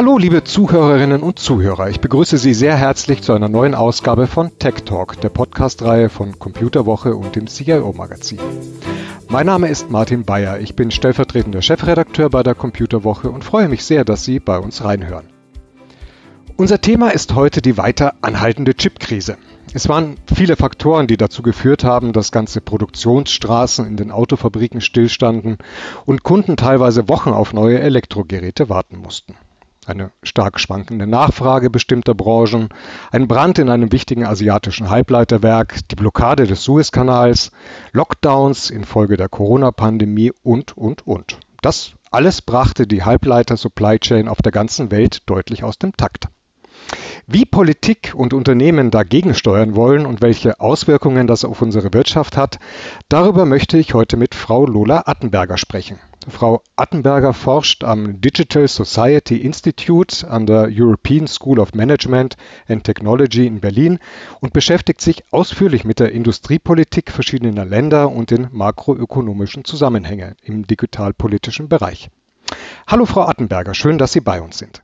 Hallo, liebe Zuhörerinnen und Zuhörer. Ich begrüße Sie sehr herzlich zu einer neuen Ausgabe von Tech Talk, der Podcast-Reihe von Computerwoche und dem CIO-Magazin. Mein Name ist Martin Bayer. Ich bin stellvertretender Chefredakteur bei der Computerwoche und freue mich sehr, dass Sie bei uns reinhören. Unser Thema ist heute die weiter anhaltende Chipkrise. Es waren viele Faktoren, die dazu geführt haben, dass ganze Produktionsstraßen in den Autofabriken stillstanden und Kunden teilweise Wochen auf neue Elektrogeräte warten mussten eine stark schwankende Nachfrage bestimmter Branchen, ein Brand in einem wichtigen asiatischen Halbleiterwerk, die Blockade des Suezkanals, Lockdowns infolge der Corona-Pandemie und, und, und. Das alles brachte die Halbleiter-Supply Chain auf der ganzen Welt deutlich aus dem Takt. Wie Politik und Unternehmen dagegen steuern wollen und welche Auswirkungen das auf unsere Wirtschaft hat, darüber möchte ich heute mit Frau Lola Attenberger sprechen. Frau Attenberger forscht am Digital Society Institute an der European School of Management and Technology in Berlin und beschäftigt sich ausführlich mit der Industriepolitik verschiedener Länder und den makroökonomischen Zusammenhängen im digitalpolitischen Bereich. Hallo Frau Attenberger, schön, dass Sie bei uns sind.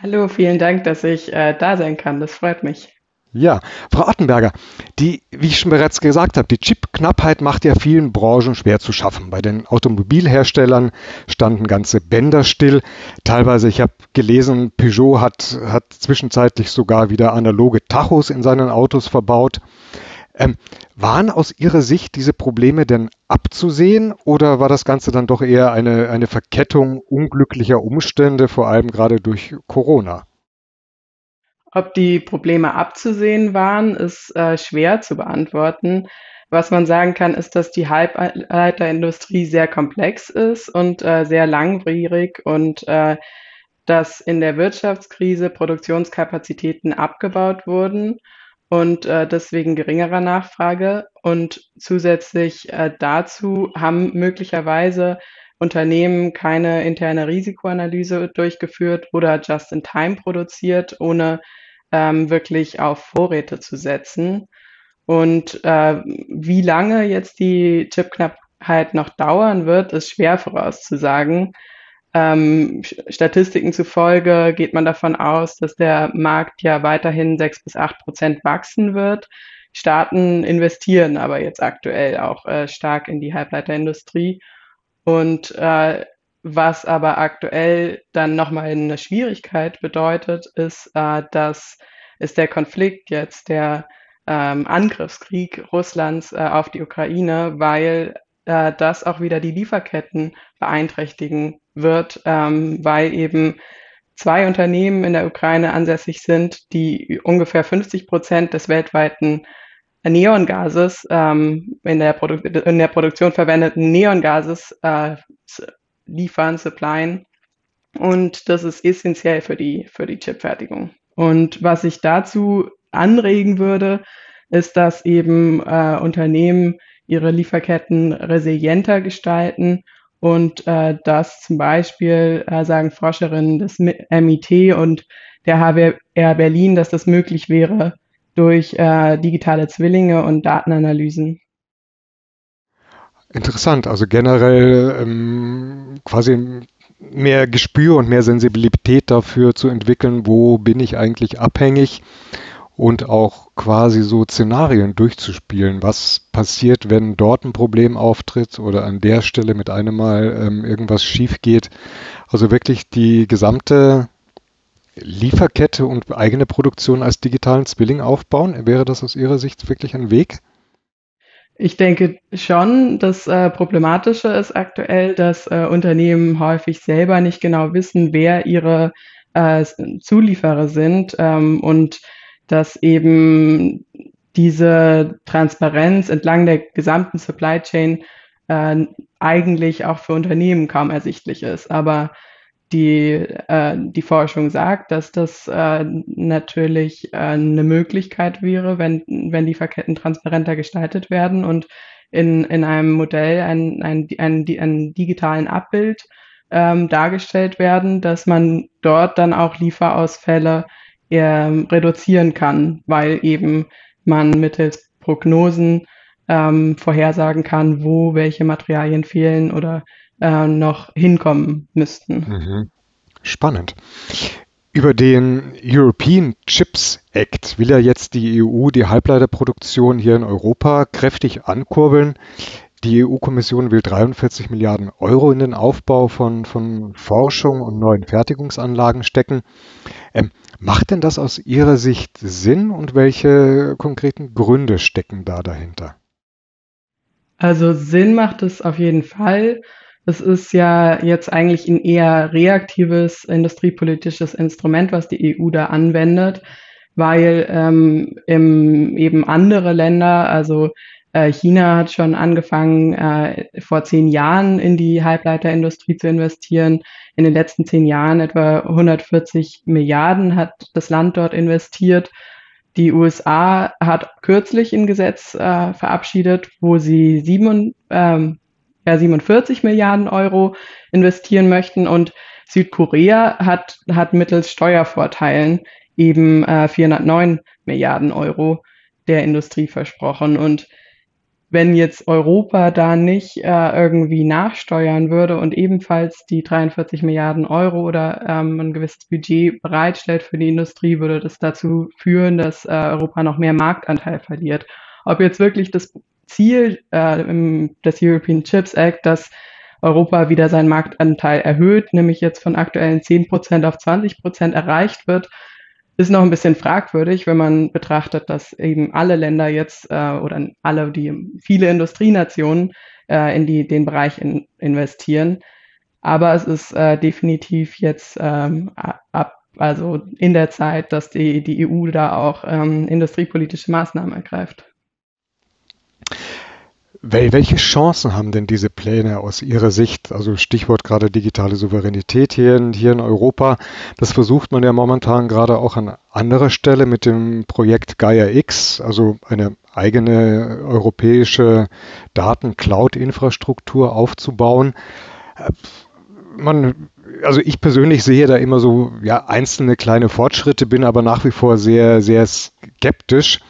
Hallo, vielen Dank, dass ich äh, da sein kann. Das freut mich. Ja, Frau Attenberger, die, wie ich schon bereits gesagt habe, die Chipknappheit macht ja vielen Branchen schwer zu schaffen. Bei den Automobilherstellern standen ganze Bänder still. Teilweise, ich habe gelesen, Peugeot hat, hat zwischenzeitlich sogar wieder analoge Tachos in seinen Autos verbaut. Ähm, waren aus Ihrer Sicht diese Probleme denn abzusehen oder war das Ganze dann doch eher eine, eine Verkettung unglücklicher Umstände, vor allem gerade durch Corona? Ob die Probleme abzusehen waren, ist äh, schwer zu beantworten. Was man sagen kann, ist, dass die Halbleiterindustrie sehr komplex ist und äh, sehr langwierig und äh, dass in der Wirtschaftskrise Produktionskapazitäten abgebaut wurden und äh, deswegen geringerer Nachfrage. Und zusätzlich äh, dazu haben möglicherweise Unternehmen keine interne Risikoanalyse durchgeführt oder just in time produziert, ohne ähm, wirklich auf Vorräte zu setzen. Und äh, wie lange jetzt die Chipknappheit noch dauern wird, ist schwer vorauszusagen. Ähm, Statistiken zufolge geht man davon aus, dass der Markt ja weiterhin sechs bis acht Prozent wachsen wird. Staaten investieren aber jetzt aktuell auch äh, stark in die Halbleiterindustrie. Und äh, was aber aktuell dann nochmal eine Schwierigkeit bedeutet, ist, äh, dass ist der Konflikt jetzt der ähm, Angriffskrieg Russlands äh, auf die Ukraine, weil äh, das auch wieder die Lieferketten beeinträchtigen wird, ähm, weil eben zwei Unternehmen in der Ukraine ansässig sind, die ungefähr 50 Prozent des weltweiten Neongases, ähm, in, der in, der Produktion verwendeten Neongases äh, liefern, supplyen. Und das ist essentiell für die, für die Chipfertigung. Und was ich dazu anregen würde, ist, dass eben äh, Unternehmen ihre Lieferketten resilienter gestalten und äh, dass zum Beispiel, äh, sagen Forscherinnen des MIT und der HWR Berlin, dass das möglich wäre durch äh, digitale Zwillinge und Datenanalysen. Interessant, also generell ähm, quasi mehr Gespür und mehr Sensibilität dafür zu entwickeln, wo bin ich eigentlich abhängig und auch quasi so Szenarien durchzuspielen. Was passiert, wenn dort ein Problem auftritt oder an der Stelle mit einem Mal ähm, irgendwas schief geht? Also wirklich die gesamte Lieferkette und eigene Produktion als digitalen Zwilling aufbauen? Wäre das aus Ihrer Sicht wirklich ein Weg? Ich denke schon, das äh, Problematische ist aktuell, dass äh, Unternehmen häufig selber nicht genau wissen, wer ihre äh, Zulieferer sind ähm, und dass eben diese Transparenz entlang der gesamten Supply Chain äh, eigentlich auch für Unternehmen kaum ersichtlich ist. Aber die, äh, die Forschung sagt, dass das äh, natürlich äh, eine Möglichkeit wäre, wenn, wenn die Verketten transparenter gestaltet werden und in, in einem Modell ein, ein, ein, ein digitalen Abbild ähm, dargestellt werden, dass man dort dann auch Lieferausfälle ähm, reduzieren kann, weil eben man mittels Prognosen ähm, vorhersagen kann, wo welche Materialien fehlen oder äh, noch hinkommen müssten. Mhm. Spannend. Über den European Chips Act will ja jetzt die EU die Halbleiterproduktion hier in Europa kräftig ankurbeln. Die EU-Kommission will 43 Milliarden Euro in den Aufbau von, von Forschung und neuen Fertigungsanlagen stecken. Ähm, macht denn das aus Ihrer Sicht Sinn und welche konkreten Gründe stecken da dahinter? Also Sinn macht es auf jeden Fall. Es ist ja jetzt eigentlich ein eher reaktives industriepolitisches Instrument, was die EU da anwendet, weil ähm, im, eben andere Länder, also China hat schon angefangen, äh, vor zehn Jahren in die Halbleiterindustrie zu investieren. In den letzten zehn Jahren etwa 140 Milliarden hat das Land dort investiert. Die USA hat kürzlich ein Gesetz äh, verabschiedet, wo sie sieben, ähm, 47 Milliarden Euro investieren möchten und Südkorea hat, hat mittels Steuervorteilen eben äh, 409 Milliarden Euro der Industrie versprochen. Und wenn jetzt Europa da nicht äh, irgendwie nachsteuern würde und ebenfalls die 43 Milliarden Euro oder ähm, ein gewisses Budget bereitstellt für die Industrie, würde das dazu führen, dass äh, Europa noch mehr Marktanteil verliert. Ob jetzt wirklich das Ziel äh, im, des European Chips Act, dass Europa wieder seinen Marktanteil erhöht, nämlich jetzt von aktuellen 10 Prozent auf 20 Prozent erreicht wird, ist noch ein bisschen fragwürdig, wenn man betrachtet, dass eben alle Länder jetzt äh, oder alle die viele Industrienationen äh, in die, den Bereich in, investieren. Aber es ist äh, definitiv jetzt ähm, ab, also in der Zeit, dass die, die EU da auch ähm, industriepolitische Maßnahmen ergreift. Welche Chancen haben denn diese Pläne aus Ihrer Sicht? Also Stichwort gerade digitale Souveränität hier in, hier in Europa. Das versucht man ja momentan gerade auch an anderer Stelle mit dem Projekt Gaia X, also eine eigene europäische Daten-Cloud-Infrastruktur aufzubauen. Man, also ich persönlich sehe da immer so ja, einzelne kleine Fortschritte, bin aber nach wie vor sehr, sehr skeptisch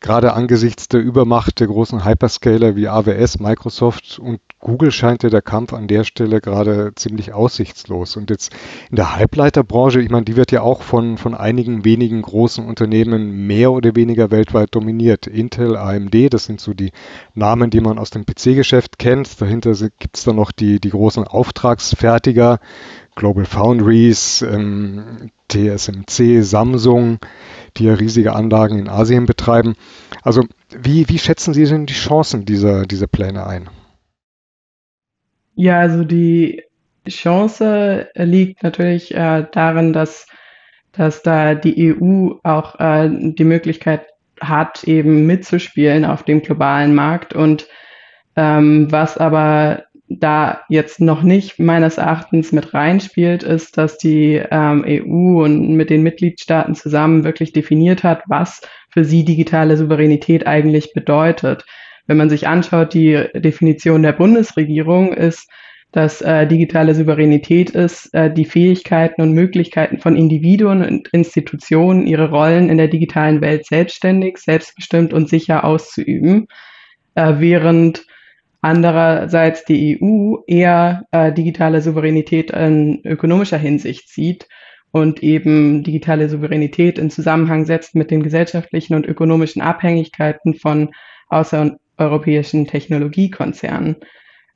gerade angesichts der Übermacht der großen Hyperscaler wie AWS, Microsoft und Google scheint ja der Kampf an der Stelle gerade ziemlich aussichtslos. Und jetzt in der Halbleiterbranche, ich meine, die wird ja auch von, von einigen wenigen großen Unternehmen mehr oder weniger weltweit dominiert. Intel, AMD, das sind so die Namen, die man aus dem PC-Geschäft kennt. Dahinter gibt es dann noch die, die großen Auftragsfertiger, Global Foundries, ähm, TSMC, Samsung, die ja riesige Anlagen in Asien betreiben. Also wie, wie schätzen Sie denn die Chancen dieser, dieser Pläne ein? Ja, also die Chance liegt natürlich äh, darin, dass, dass da die EU auch äh, die Möglichkeit hat, eben mitzuspielen auf dem globalen Markt und ähm, was aber da jetzt noch nicht meines Erachtens mit reinspielt, ist, dass die ähm, EU und mit den Mitgliedstaaten zusammen wirklich definiert hat, was für sie digitale Souveränität eigentlich bedeutet. Wenn man sich anschaut, die Definition der Bundesregierung ist, dass äh, digitale Souveränität ist, äh, die Fähigkeiten und Möglichkeiten von Individuen und Institutionen, ihre Rollen in der digitalen Welt selbstständig, selbstbestimmt und sicher auszuüben, äh, während andererseits die EU eher äh, digitale Souveränität in ökonomischer Hinsicht sieht und eben digitale Souveränität in Zusammenhang setzt mit den gesellschaftlichen und ökonomischen Abhängigkeiten von außereuropäischen Technologiekonzernen.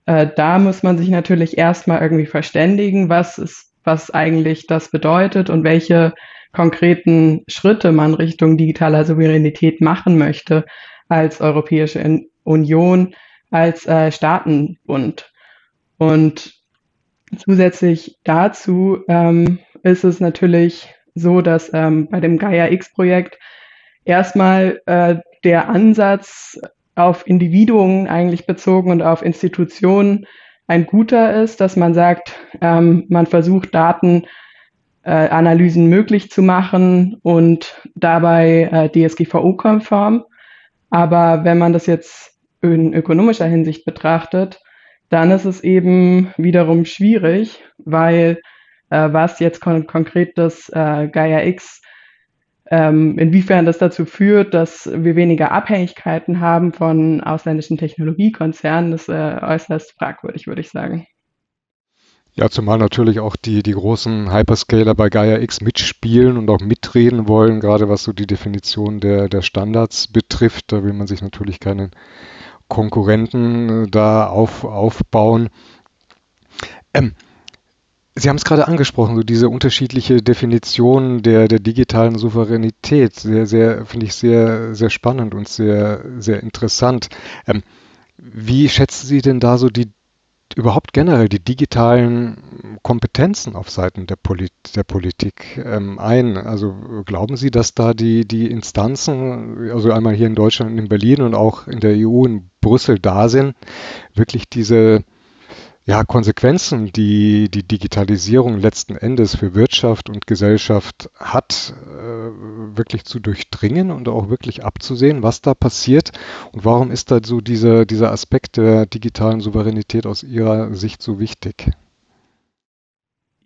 Äh, da muss man sich natürlich erstmal irgendwie verständigen, was ist, was eigentlich das bedeutet und welche konkreten Schritte man Richtung digitaler Souveränität machen möchte als Europäische Union, als äh, Staatenbund. Und zusätzlich dazu ähm, ist es natürlich so, dass ähm, bei dem Gaia X-Projekt erstmal äh, der Ansatz auf Individuen eigentlich bezogen und auf Institutionen ein guter ist, dass man sagt, ähm, man versucht Datenanalysen äh, möglich zu machen und dabei äh, DSGVO-konform. Aber wenn man das jetzt in ökonomischer Hinsicht betrachtet, dann ist es eben wiederum schwierig, weil äh, was jetzt kon konkret das äh, Gaia X, ähm, inwiefern das dazu führt, dass wir weniger Abhängigkeiten haben von ausländischen Technologiekonzernen, ist äh, äußerst fragwürdig, würde ich sagen. Ja, zumal natürlich auch die, die großen Hyperscaler bei Gaia X mitspielen und auch mitreden wollen, gerade was so die Definition der, der Standards betrifft. Da will man sich natürlich keinen Konkurrenten äh, da auf, aufbauen. Ähm, Sie haben es gerade angesprochen, so diese unterschiedliche Definition der, der digitalen Souveränität. Sehr, sehr, finde ich sehr, sehr spannend und sehr, sehr interessant. Ähm, wie schätzen Sie denn da so die überhaupt generell die digitalen Kompetenzen auf Seiten der, Polit der Politik ähm, ein? Also glauben Sie, dass da die, die Instanzen, also einmal hier in Deutschland, in Berlin und auch in der EU, in Brüssel da sind, wirklich diese ja, Konsequenzen, die die Digitalisierung letzten Endes für Wirtschaft und Gesellschaft hat, äh, wirklich zu durchdringen und auch wirklich abzusehen, was da passiert und warum ist da so dieser, dieser Aspekt der digitalen Souveränität aus Ihrer Sicht so wichtig?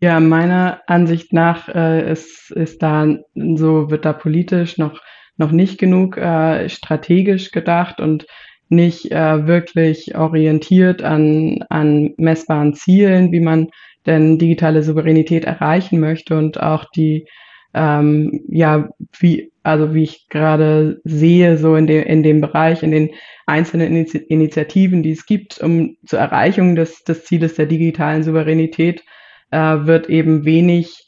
Ja, meiner Ansicht nach äh, ist, ist da so wird da politisch noch noch nicht genug äh, strategisch gedacht und nicht äh, wirklich orientiert an, an messbaren Zielen, wie man denn digitale Souveränität erreichen möchte und auch die, ähm, ja, wie, also wie ich gerade sehe, so in dem, in dem Bereich, in den einzelnen Initiativen, die es gibt, um zur Erreichung des, des Zieles der digitalen Souveränität, äh, wird eben wenig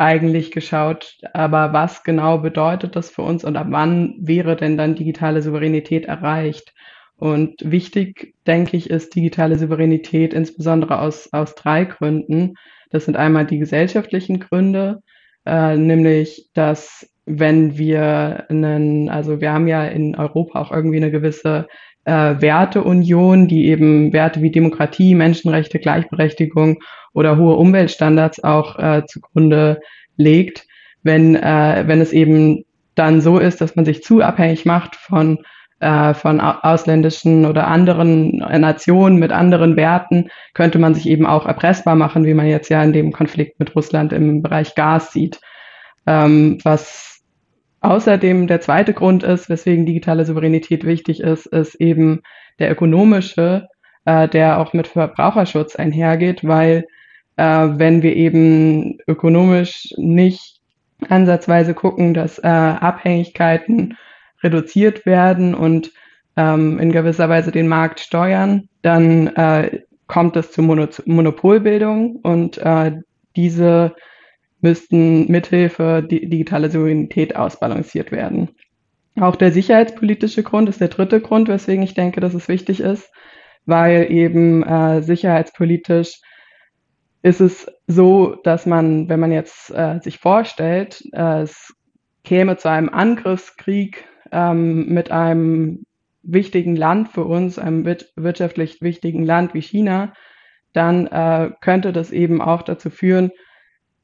eigentlich geschaut, aber was genau bedeutet das für uns und ab wann wäre denn dann digitale Souveränität erreicht? Und wichtig, denke ich, ist digitale Souveränität insbesondere aus, aus drei Gründen. Das sind einmal die gesellschaftlichen Gründe, äh, nämlich, dass wenn wir einen, also wir haben ja in Europa auch irgendwie eine gewisse äh, Werteunion, die eben Werte wie Demokratie, Menschenrechte, Gleichberechtigung oder hohe Umweltstandards auch äh, zugrunde legt, wenn, äh, wenn es eben dann so ist, dass man sich zu abhängig macht von, äh, von ausländischen oder anderen Nationen mit anderen Werten, könnte man sich eben auch erpressbar machen, wie man jetzt ja in dem Konflikt mit Russland im Bereich Gas sieht. Ähm, was außerdem der zweite Grund ist, weswegen digitale Souveränität wichtig ist, ist eben der ökonomische, äh, der auch mit Verbraucherschutz einhergeht, weil äh, wenn wir eben ökonomisch nicht ansatzweise gucken, dass äh, Abhängigkeiten reduziert werden und ähm, in gewisser Weise den Markt steuern, dann äh, kommt es zu Mono Monopolbildung und äh, diese müssten mithilfe digitaler Souveränität ausbalanciert werden. Auch der sicherheitspolitische Grund ist der dritte Grund, weswegen ich denke, dass es wichtig ist, weil eben äh, sicherheitspolitisch ist es so, dass man, wenn man jetzt äh, sich vorstellt, äh, es käme zu einem Angriffskrieg ähm, mit einem wichtigen Land für uns, einem wirtschaftlich wichtigen Land wie China, dann äh, könnte das eben auch dazu führen,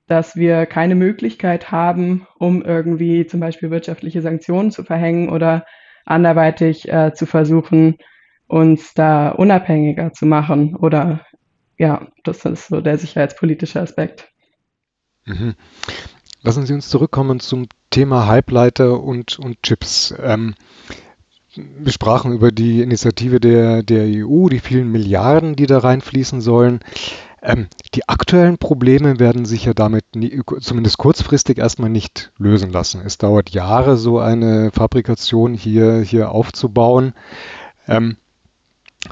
dass wir keine Möglichkeit haben, um irgendwie zum Beispiel wirtschaftliche Sanktionen zu verhängen oder anderweitig äh, zu versuchen, uns da unabhängiger zu machen oder ja, das ist so der sicherheitspolitische Aspekt. Mhm. Lassen Sie uns zurückkommen zum Thema Halbleiter und, und Chips. Ähm, wir sprachen über die Initiative der, der EU, die vielen Milliarden, die da reinfließen sollen. Ähm, die aktuellen Probleme werden sich ja damit nie, zumindest kurzfristig erstmal nicht lösen lassen. Es dauert Jahre, so eine Fabrikation hier, hier aufzubauen. Ähm,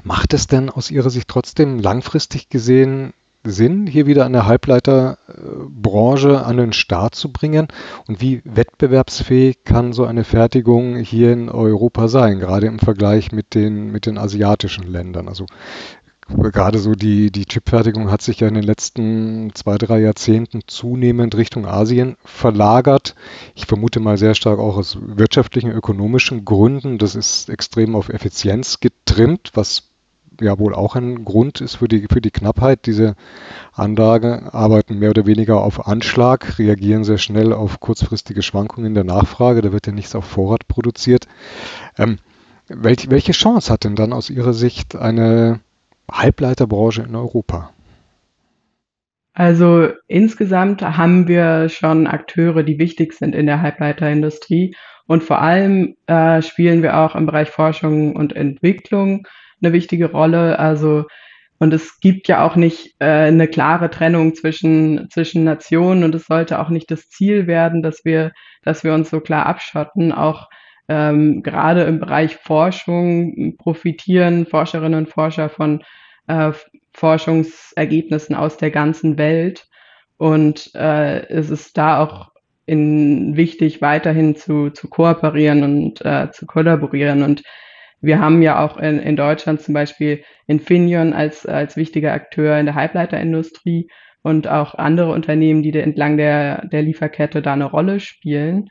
Macht es denn aus Ihrer Sicht trotzdem langfristig gesehen Sinn, hier wieder eine Halbleiterbranche an den Start zu bringen? Und wie wettbewerbsfähig kann so eine Fertigung hier in Europa sein, gerade im Vergleich mit den, mit den asiatischen Ländern? Also gerade so die, die Chipfertigung hat sich ja in den letzten zwei, drei Jahrzehnten zunehmend Richtung Asien verlagert. Ich vermute mal sehr stark auch aus wirtschaftlichen, ökonomischen Gründen. Das ist extrem auf Effizienz getrimmt, was ja wohl auch ein Grund ist für die, für die Knappheit. Diese Anlagen arbeiten mehr oder weniger auf Anschlag, reagieren sehr schnell auf kurzfristige Schwankungen der Nachfrage. Da wird ja nichts auf Vorrat produziert. Ähm, welche Chance hat denn dann aus Ihrer Sicht eine Halbleiterbranche in Europa? Also insgesamt haben wir schon Akteure, die wichtig sind in der Halbleiterindustrie. Und vor allem äh, spielen wir auch im Bereich Forschung und Entwicklung eine wichtige Rolle. Also Und es gibt ja auch nicht äh, eine klare Trennung zwischen, zwischen Nationen und es sollte auch nicht das Ziel werden, dass wir, dass wir uns so klar abschotten. Auch ähm, gerade im Bereich Forschung profitieren Forscherinnen und Forscher von äh, Forschungsergebnissen aus der ganzen Welt. Und äh, es ist da auch in, wichtig, weiterhin zu, zu kooperieren und äh, zu kollaborieren. Und wir haben ja auch in, in Deutschland zum Beispiel Infineon als, als wichtiger Akteur in der Halbleiterindustrie und auch andere Unternehmen, die entlang der, der Lieferkette da eine Rolle spielen.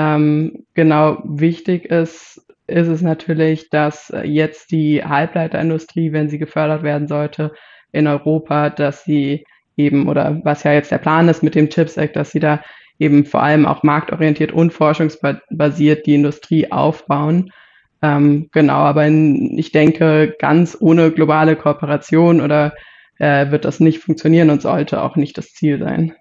Ähm, genau wichtig ist, ist es natürlich, dass jetzt die Halbleiterindustrie, wenn sie gefördert werden sollte in Europa, dass sie eben, oder was ja jetzt der Plan ist mit dem Chips Act, dass sie da eben vor allem auch marktorientiert und forschungsbasiert die Industrie aufbauen ähm, genau, aber in, ich denke, ganz ohne globale Kooperation oder äh, wird das nicht funktionieren und sollte auch nicht das Ziel sein.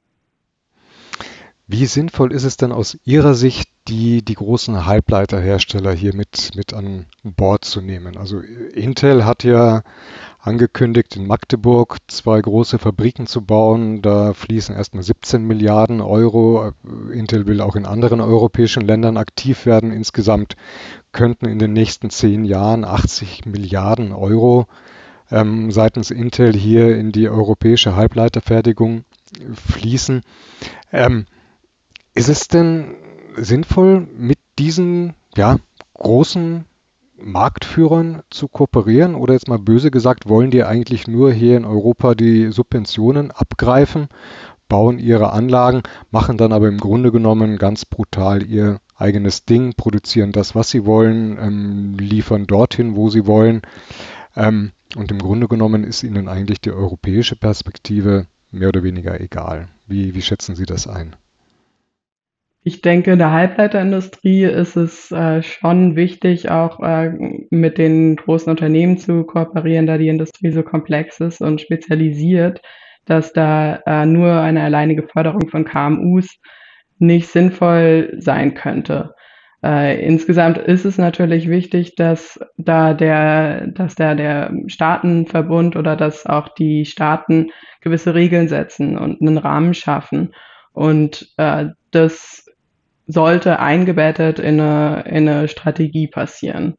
Wie sinnvoll ist es denn aus Ihrer Sicht, die, die großen Halbleiterhersteller hier mit, mit an Bord zu nehmen? Also Intel hat ja angekündigt, in Magdeburg zwei große Fabriken zu bauen. Da fließen erstmal 17 Milliarden Euro. Intel will auch in anderen europäischen Ländern aktiv werden. Insgesamt könnten in den nächsten zehn Jahren 80 Milliarden Euro ähm, seitens Intel hier in die europäische Halbleiterfertigung fließen. Ähm, ist es denn sinnvoll, mit diesen ja, großen Marktführern zu kooperieren? Oder jetzt mal böse gesagt, wollen die eigentlich nur hier in Europa die Subventionen abgreifen, bauen ihre Anlagen, machen dann aber im Grunde genommen ganz brutal ihr eigenes Ding, produzieren das, was sie wollen, ähm, liefern dorthin, wo sie wollen. Ähm, und im Grunde genommen ist ihnen eigentlich die europäische Perspektive mehr oder weniger egal. Wie, wie schätzen Sie das ein? Ich denke, in der Halbleiterindustrie ist es äh, schon wichtig, auch äh, mit den großen Unternehmen zu kooperieren, da die Industrie so komplex ist und spezialisiert, dass da äh, nur eine alleinige Förderung von KMUs nicht sinnvoll sein könnte. Äh, insgesamt ist es natürlich wichtig, dass da der, dass da der Staatenverbund oder dass auch die Staaten gewisse Regeln setzen und einen Rahmen schaffen. Und äh, das sollte eingebettet in eine, in eine Strategie passieren.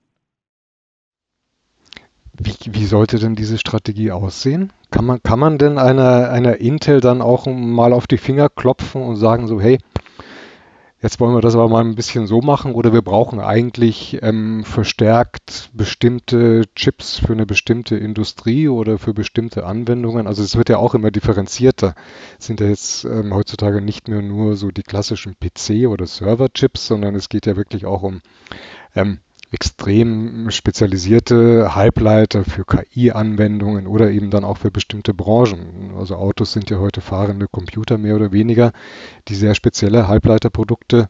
Wie, wie, sollte denn diese Strategie aussehen? Kann man, kann man denn einer, einer Intel dann auch mal auf die Finger klopfen und sagen so, hey, Jetzt wollen wir das aber mal ein bisschen so machen oder wir brauchen eigentlich ähm, verstärkt bestimmte Chips für eine bestimmte Industrie oder für bestimmte Anwendungen. Also es wird ja auch immer differenzierter. Es sind ja jetzt ähm, heutzutage nicht mehr nur so die klassischen PC- oder Server-Chips, sondern es geht ja wirklich auch um ähm, extrem spezialisierte Halbleiter für KI-Anwendungen oder eben dann auch für bestimmte Branchen. Also Autos sind ja heute fahrende Computer mehr oder weniger, die sehr spezielle Halbleiterprodukte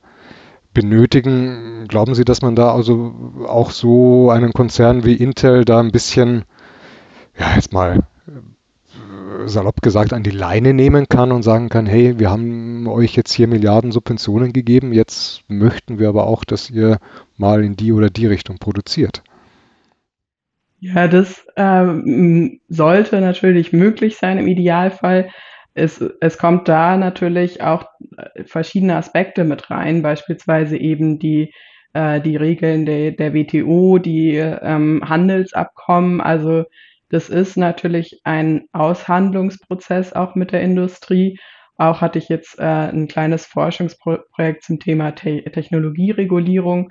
benötigen. Glauben Sie, dass man da also auch so einen Konzern wie Intel da ein bisschen, ja, jetzt mal salopp gesagt an die Leine nehmen kann und sagen kann, hey, wir haben euch jetzt hier Milliarden Subventionen gegeben, jetzt möchten wir aber auch, dass ihr mal in die oder die Richtung produziert. Ja, das ähm, sollte natürlich möglich sein im Idealfall. Es, es kommt da natürlich auch äh, verschiedene Aspekte mit rein, beispielsweise eben die, äh, die Regeln der, der WTO, die ähm, Handelsabkommen, also das ist natürlich ein Aushandlungsprozess auch mit der Industrie. Auch hatte ich jetzt äh, ein kleines Forschungsprojekt zum Thema Te Technologieregulierung,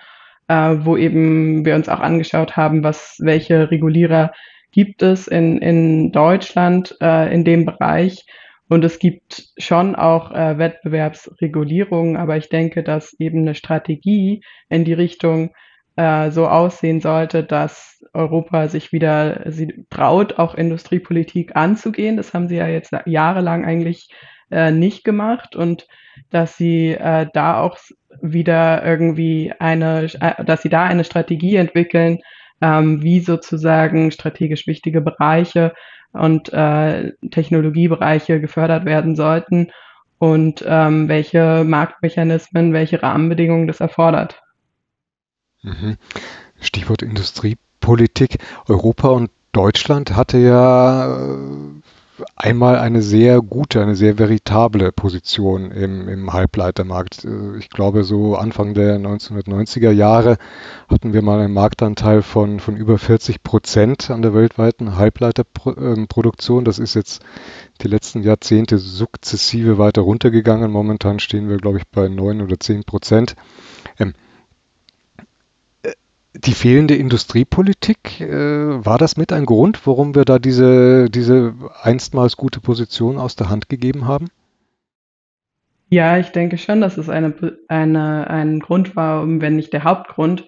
äh, wo eben wir uns auch angeschaut haben, was, welche Regulierer gibt es in, in Deutschland äh, in dem Bereich. Und es gibt schon auch äh, Wettbewerbsregulierungen, aber ich denke, dass eben eine Strategie in die Richtung äh, so aussehen sollte, dass Europa sich wieder sie traut, auch Industriepolitik anzugehen. Das haben sie ja jetzt jahrelang eigentlich äh, nicht gemacht und dass sie äh, da auch wieder irgendwie eine, äh, dass sie da eine Strategie entwickeln, ähm, wie sozusagen strategisch wichtige Bereiche und äh, Technologiebereiche gefördert werden sollten und ähm, welche Marktmechanismen, welche Rahmenbedingungen das erfordert. Mhm. Stichwort Industriepolitik. Europa und Deutschland hatte ja einmal eine sehr gute, eine sehr veritable Position im, im Halbleitermarkt. Äh, ich glaube, so Anfang der 1990er Jahre hatten wir mal einen Marktanteil von, von über 40 Prozent an der weltweiten Halbleiterproduktion. Das ist jetzt die letzten Jahrzehnte sukzessive weiter runtergegangen. Momentan stehen wir, glaube ich, bei 9 oder 10 Prozent. Die fehlende Industriepolitik, äh, war das mit ein Grund, warum wir da diese, diese einstmals gute Position aus der Hand gegeben haben? Ja, ich denke schon, dass es eine, eine, ein Grund war, wenn nicht der Hauptgrund,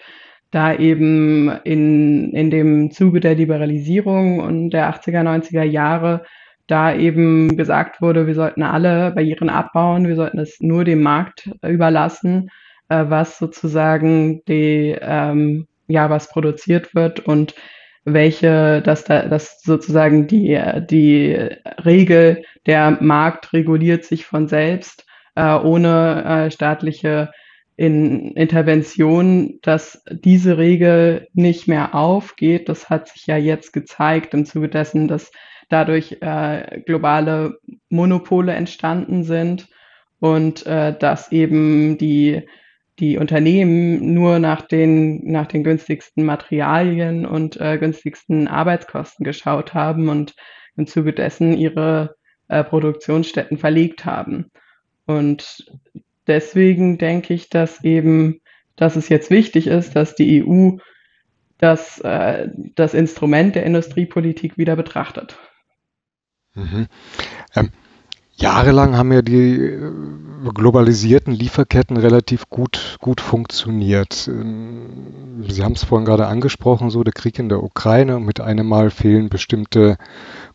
da eben in, in dem Zuge der Liberalisierung und der 80er, 90er Jahre da eben gesagt wurde, wir sollten alle Barrieren abbauen, wir sollten es nur dem Markt überlassen, äh, was sozusagen die ähm, ja, was produziert wird und welche, dass da, dass sozusagen die, die Regel, der Markt reguliert sich von selbst, äh, ohne äh, staatliche in Intervention, dass diese Regel nicht mehr aufgeht. Das hat sich ja jetzt gezeigt im Zuge dessen, dass dadurch äh, globale Monopole entstanden sind und äh, dass eben die die Unternehmen nur nach den, nach den günstigsten Materialien und äh, günstigsten Arbeitskosten geschaut haben und im Zuge dessen ihre äh, Produktionsstätten verlegt haben. Und deswegen denke ich, dass eben, dass es jetzt wichtig ist, dass die EU das, äh, das Instrument der Industriepolitik wieder betrachtet. Mhm. Ähm, Jahrelang haben ja die äh, globalisierten Lieferketten relativ gut, gut funktioniert. Ähm, Sie haben es vorhin gerade angesprochen, so der Krieg in der Ukraine und mit einem Mal fehlen bestimmte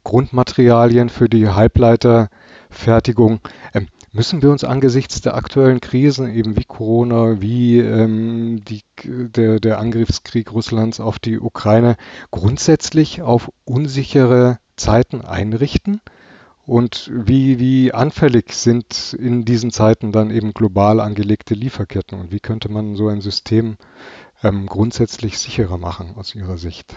Grundmaterialien für die Halbleiterfertigung. Ähm, müssen wir uns angesichts der aktuellen Krisen, eben wie Corona, wie ähm, die, der, der Angriffskrieg Russlands auf die Ukraine, grundsätzlich auf unsichere Zeiten einrichten? Und wie, wie anfällig sind in diesen Zeiten dann eben global angelegte Lieferketten und wie könnte man so ein System ähm, grundsätzlich sicherer machen aus Ihrer Sicht?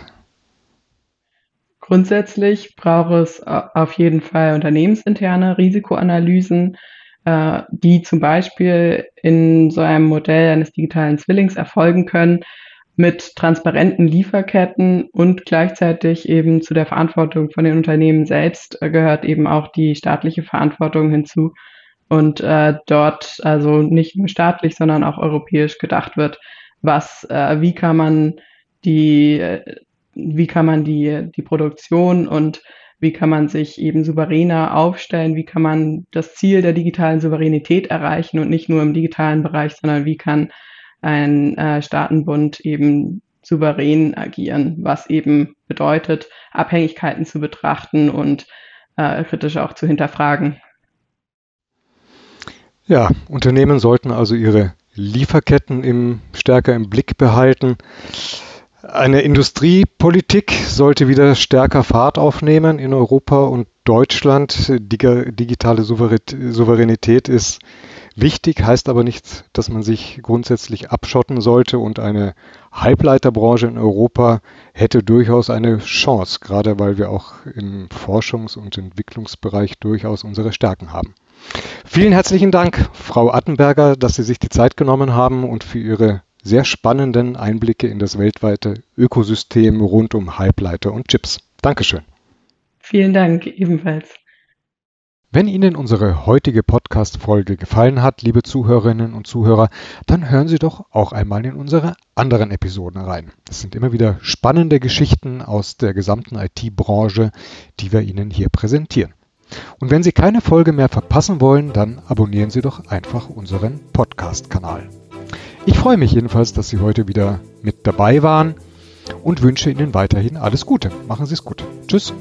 Grundsätzlich braucht es auf jeden Fall unternehmensinterne Risikoanalysen, äh, die zum Beispiel in so einem Modell eines digitalen Zwillings erfolgen können, mit transparenten Lieferketten und gleichzeitig eben zu der Verantwortung von den Unternehmen selbst äh, gehört eben auch die staatliche Verantwortung hinzu. Und äh, dort also nicht nur staatlich, sondern auch europäisch gedacht wird, was, äh, wie kann man die, äh, wie kann man die, die Produktion und wie kann man sich eben souveräner aufstellen, wie kann man das Ziel der digitalen Souveränität erreichen und nicht nur im digitalen Bereich, sondern wie kann ein äh, Staatenbund eben souverän agieren, was eben bedeutet, Abhängigkeiten zu betrachten und äh, kritisch auch zu hinterfragen. Ja, Unternehmen sollten also ihre Lieferketten im, stärker im Blick behalten. Eine Industriepolitik sollte wieder stärker Fahrt aufnehmen in Europa und Deutschland. Digitale Souveränität ist Wichtig heißt aber nicht, dass man sich grundsätzlich abschotten sollte und eine Halbleiterbranche in Europa hätte durchaus eine Chance, gerade weil wir auch im Forschungs- und Entwicklungsbereich durchaus unsere Stärken haben. Vielen herzlichen Dank, Frau Attenberger, dass Sie sich die Zeit genommen haben und für Ihre sehr spannenden Einblicke in das weltweite Ökosystem rund um Halbleiter und Chips. Dankeschön. Vielen Dank ebenfalls. Wenn Ihnen unsere heutige Podcast-Folge gefallen hat, liebe Zuhörerinnen und Zuhörer, dann hören Sie doch auch einmal in unsere anderen Episoden rein. Es sind immer wieder spannende Geschichten aus der gesamten IT-Branche, die wir Ihnen hier präsentieren. Und wenn Sie keine Folge mehr verpassen wollen, dann abonnieren Sie doch einfach unseren Podcast-Kanal. Ich freue mich jedenfalls, dass Sie heute wieder mit dabei waren und wünsche Ihnen weiterhin alles Gute. Machen Sie es gut. Tschüss.